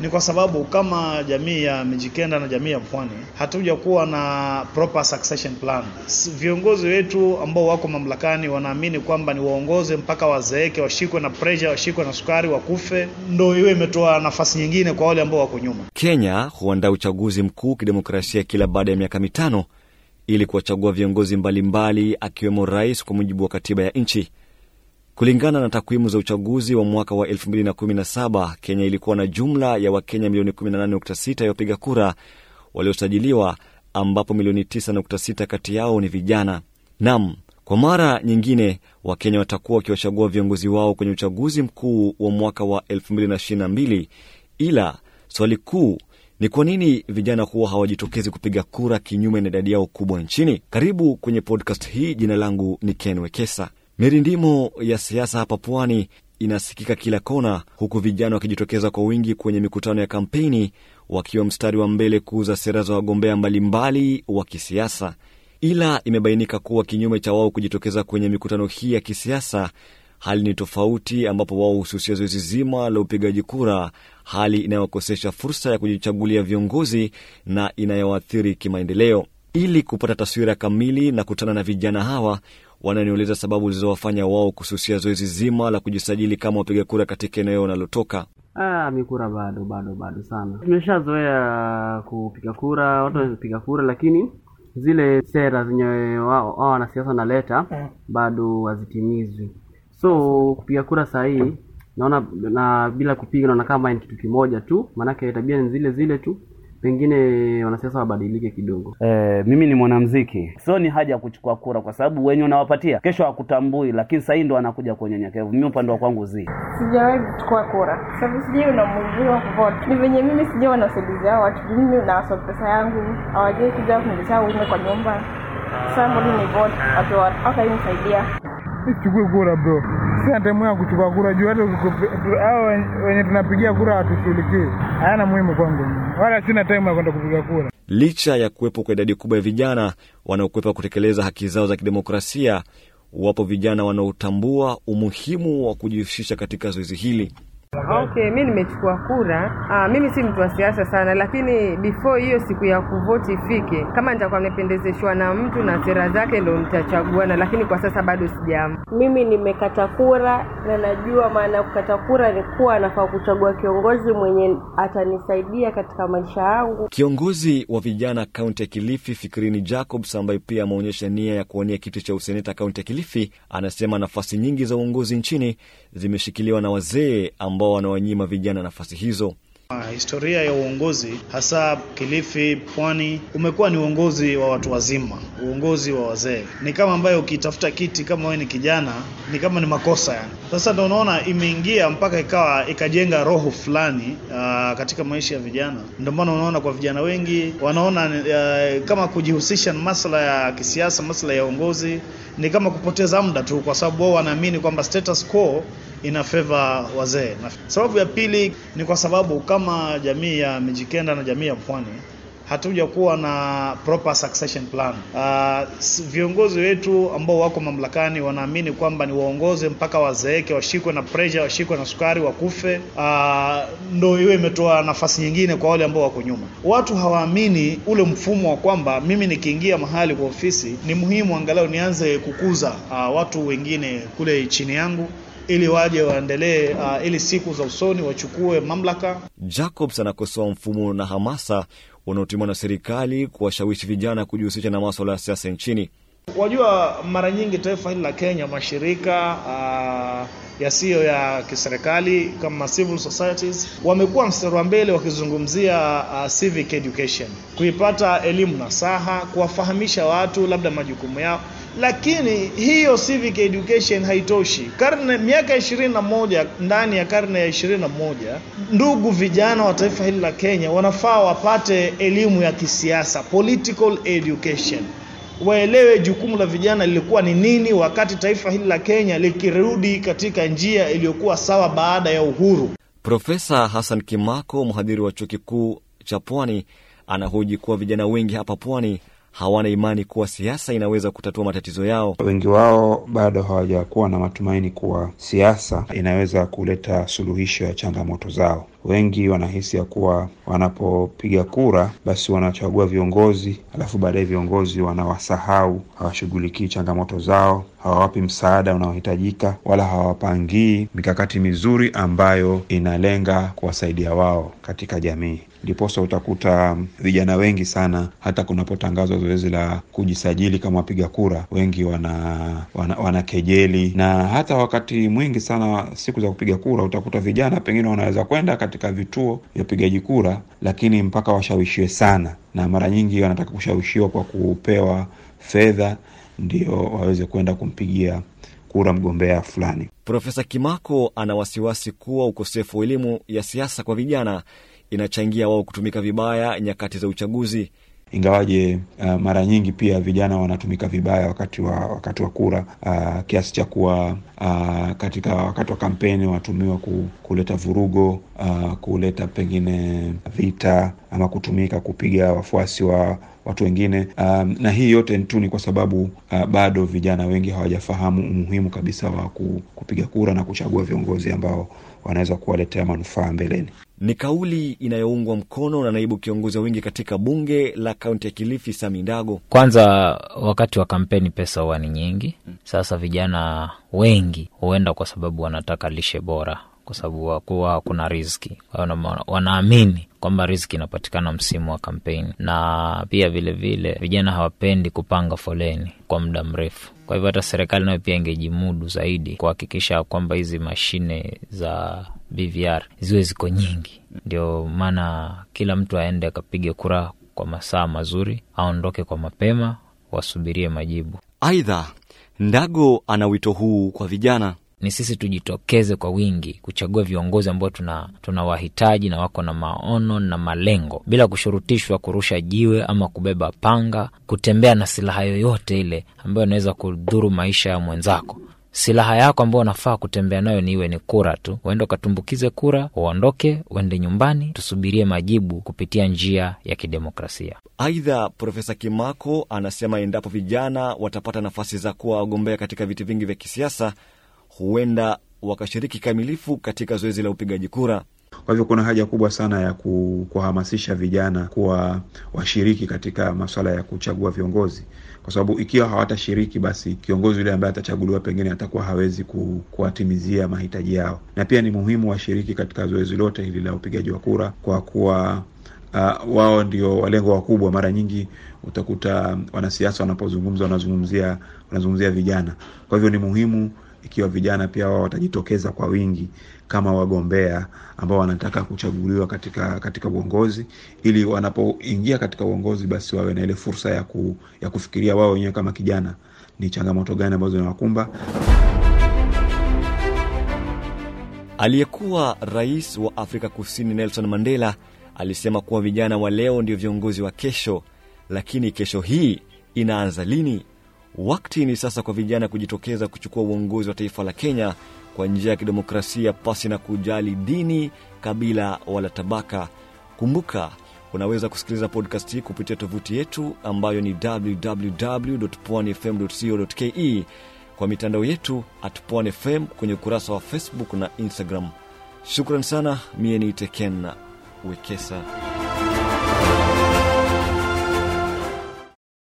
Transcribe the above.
ni kwa sababu kama jamii ya Mijikenda na jamii ya Pwani hatuja kuwa na proper succession plan. Viongozi wetu ambao wako mamlakani wanaamini kwamba ni waongoze mpaka wazeeke, washikwe na pressure, washikwe na sukari, wakufe, ndo iwe imetoa nafasi nyingine kwa wale ambao wako nyuma. Kenya huandaa uchaguzi mkuu kidemokrasia kila baada ya miaka mitano ili kuwachagua viongozi mbalimbali akiwemo rais kwa mujibu wa katiba ya nchi. Kulingana na takwimu za uchaguzi wa mwaka wa 2017 Kenya ilikuwa na jumla ya Wakenya milioni 18.6 ya wapiga kura waliosajiliwa, ambapo milioni 9.6 kati yao ni vijana. Nam, kwa mara nyingine Wakenya watakuwa wakiwachagua viongozi wao kwenye uchaguzi mkuu wa mwaka wa 2022 ila swali kuu ni kwa nini vijana huwa hawajitokezi kupiga kura kinyume na idadi yao kubwa nchini? Karibu kwenye podcast hii. Jina langu ni Ken Wekesa. Mirindimo ya siasa hapa pwani inasikika kila kona, huku vijana wakijitokeza kwa wingi kwenye mikutano ya kampeni, wakiwa mstari wa mbele kuuza sera za wagombea mbalimbali wa kisiasa. Ila imebainika kuwa kinyume cha wao kujitokeza kwenye mikutano hii ya kisiasa, hali ni tofauti, ambapo wao hususia zoezi zima la upigaji kura, hali inayokosesha fursa ya kujichagulia viongozi na inayoathiri kimaendeleo. Ili kupata taswira kamili na kutana na vijana hawa wananiuliza sababu zilizowafanya wao kususia zoezi zima la kujisajili kama wapiga kura katika eneo wanalotoka. Ah, mikura bado bado bado sana. Tumeshazoea kupiga kura, watu wanapiga kura, lakini zile sera zenye wao wao wanasiasa wanaleta bado hazitimizwi. So kupiga kura saa hii naona na bila kupiga naona kama ni kitu kimoja tu, maanake tabia ni zile zile tu, pengine wanasiasa wabadilike kidogo. E, mimi ni mwanamziki, sio ni haja ya kuchukua kura kwa sababu wenye unawapatia kesho hakutambui, lakini sahii ndo anakuja kwa unyenyekevu. Mimi upande wa kwangu zi Sijawahi kuchukua kura sababu sijui una kuvote. Ni venye mimi sijui wanasaidizi hao watu, mimi nawaswa pesa yangu, hawajai kuja kuniletea ume kwa nyumba. Sasa mbona ni vote watu wakainisaidia Sichukui kura bro, sina temu ya kuchukua kura juu hata hao wenye tunapigia kura hatushughulikii, hayana muhimu kwangu, wala sina temu ya kwenda kupiga kura. Licha ya kuwepo kwa idadi kubwa ya vijana wanaokwepa kutekeleza haki zao za kidemokrasia, wapo vijana wanaotambua umuhimu wa kujihusisha katika zoezi hili. Okay, mi nimechukua kura. Aa, mimi si mtu wa siasa sana, lakini before hiyo siku ya kuvoti ifike, kama nitakuwa nimependezeshwa na mtu na sera zake ndo nitachaguana, lakini kwa sasa bado sijaamua. Mimi nimekata kura na najua maana ya kukata kura ni kuwa anafaa kuchagua kiongozi mwenye atanisaidia katika maisha yangu. Kiongozi wa vijana kaunti ya Kilifi, Fikirini Jacobs, ambaye pia ameonyesha nia ya kuwania kiti cha useneta kaunti ya Kilifi, anasema nafasi nyingi za uongozi nchini zimeshikiliwa na wazee ambao wanawanyima vijana nafasi hizo. Historia ya uongozi hasa Kilifi, Pwani, umekuwa ni uongozi wa watu wazima, uongozi wa wazee. Ni kama ambayo ukitafuta kiti kama wewe ni kijana, ni kama ni makosa yani. Sasa ndio unaona imeingia mpaka ikawa ikajenga roho fulani aa, katika maisha ya vijana. Ndio maana unaona kwa vijana wengi wanaona aa, kama kujihusisha na masuala ya kisiasa, masuala ya uongozi ni kama kupoteza muda tu, kwa sababu wao wanaamini kwamba status quo ina favor wazee. Sababu ya pili ni kwa sababu kama jamii ya Mijikenda na jamii ya Pwani hatuja kuwa na proper succession plan. Uh, viongozi wetu ambao wako mamlakani wanaamini kwamba ni waongoze mpaka wazeeke, washikwe na pressure, washikwe na sukari, wakufe. Uh, ndo iwe imetoa nafasi nyingine kwa wale ambao wako nyuma. Watu hawaamini ule mfumo wa kwamba mimi nikiingia mahali kwa ofisi ni muhimu angalau nianze kukuza uh, watu wengine kule chini yangu ili waje waendelee uh, ili siku za usoni wachukue mamlaka. Jacobs anakosoa mfumo na hamasa unaotumiwa na serikali kuwashawishi vijana kujihusisha na maswala ya siasa nchini. Wajua, mara nyingi taifa hili la Kenya, mashirika uh, yasiyo ya kiserikali kama civil societies wamekuwa mstari wa mbele wakizungumzia uh, civic education, kuipata elimu na saha, kuwafahamisha watu labda majukumu yao lakini hiyo civic education haitoshi. Karne miaka ishirini na moja ndani ya karne ya ishirini na moja ndugu vijana wa taifa hili la Kenya wanafaa wapate elimu ya kisiasa, political education, waelewe jukumu la vijana lilikuwa ni nini wakati taifa hili la Kenya likirudi katika njia iliyokuwa sawa baada ya uhuru. Profesa Hassan Kimako, mhadhiri wa chuo kikuu cha Pwani, anahoji kuwa vijana wengi hapa Pwani hawana imani kuwa siasa inaweza kutatua matatizo yao. Wengi wao bado hawajakuwa na matumaini kuwa siasa inaweza kuleta suluhisho ya changamoto zao. Wengi wanahisi ya kuwa wanapopiga kura basi wanachagua viongozi, alafu baadaye viongozi wanawasahau, hawashughulikii changamoto zao, hawawapi msaada unaohitajika, wala hawapangii mikakati mizuri ambayo inalenga kuwasaidia wao katika jamii. Ndiposa utakuta vijana wengi sana, hata kunapotangazwa zoezi la kujisajili kama wapiga kura, wengi wana, wana, wana kejeli, na hata wakati mwingi sana siku za kupiga kura utakuta vijana pengine wanaweza kwenda katika vituo vya upigaji kura, lakini mpaka washawishiwe sana, na mara nyingi wanataka kushawishiwa kwa kupewa fedha ndio waweze kwenda kumpigia kura mgombea fulani. Profesa Kimako ana wasiwasi kuwa ukosefu wa elimu ya siasa kwa vijana inachangia wao kutumika vibaya nyakati za uchaguzi. Ingawaje uh, mara nyingi pia vijana wanatumika vibaya wakati wa wakati wa kura uh, kiasi cha kuwa uh, katika wakati wa kampeni wanatumiwa ku, kuleta vurugo uh, kuleta pengine vita ama kutumika kupiga wafuasi wa watu wengine um, na hii yote tu ni kwa sababu uh, bado vijana wengi hawajafahamu umuhimu kabisa wa kupiga kura na kuchagua viongozi ambao wanaweza kuwaletea manufaa mbeleni. Ni kauli inayoungwa mkono na naibu kiongozi wa wingi katika bunge la kaunti ya Kilifi, Sami Ndago. Kwanza, wakati wa kampeni pesa huwa ni nyingi. Sasa vijana wengi huenda kwa sababu wanataka lishe bora, kwa sababu wakuwa hakuna riziki, wanaamini kwamba riziki inapatikana msimu wa kampeni, na pia vilevile vile, vijana hawapendi kupanga foleni kwa muda mrefu. Kwa hivyo hata serikali nayo pia ingejimudu zaidi kuhakikisha kwamba hizi mashine za BVR ziwe ziko nyingi, ndio maana kila mtu aende akapige kura kwa masaa mazuri, aondoke kwa mapema, wasubirie majibu. Aidha, Ndago ana wito huu kwa vijana ni sisi tujitokeze kwa wingi kuchagua viongozi ambao tuna tunawahitaji na wako na maono na malengo, bila kushurutishwa kurusha jiwe ama kubeba panga, kutembea na silaha yoyote ile ambayo inaweza kudhuru maisha ya mwenzako. Silaha yako ambayo unafaa kutembea nayo ni iwe ni kura tu. Uende ukatumbukize kura, uondoke, uende nyumbani, tusubirie majibu kupitia njia ya kidemokrasia. Aidha, Profesa Kimako anasema endapo vijana watapata nafasi za kuwa wagombea katika viti vingi vya kisiasa huenda wakashiriki kamilifu katika zoezi la upigaji kura. Kwa hivyo kuna haja kubwa sana ya kuwahamasisha vijana kuwa washiriki katika masuala ya kuchagua viongozi, kwa sababu ikiwa hawatashiriki, basi kiongozi yule ambaye atachaguliwa pengine atakuwa hawezi ku, kuwatimizia mahitaji yao. Na pia ni muhimu washiriki katika zoezi lote hili la upigaji wa kura, kwa kuwa uh, wao ndio walengo wakubwa. Mara nyingi utakuta wanasiasa wanapozungumza wanazungumzia wanazungumzia vijana. Kwa hivyo ni muhimu ikiwa vijana pia wao watajitokeza kwa wingi kama wagombea ambao wanataka kuchaguliwa katika katika uongozi, ili wanapoingia katika uongozi basi wawe na ile fursa ya, ku, ya kufikiria wao wenyewe kama kijana ni changamoto gani ambazo zinawakumba. Aliyekuwa rais wa Afrika Kusini Nelson Mandela alisema kuwa vijana wa leo ndio viongozi wa kesho, lakini kesho hii inaanza lini? Wakati ni sasa kwa vijana kujitokeza kuchukua uongozi wa taifa la Kenya kwa njia ya kidemokrasia pasi na kujali dini, kabila wala tabaka. Kumbuka, unaweza kusikiliza podcast hii kupitia tovuti yetu ambayo ni www.pwanfm.co.ke, kwa mitandao yetu at kwenye ukurasa wa Facebook na Instagram. Shukran sana. Mie ni Teken Wekesa.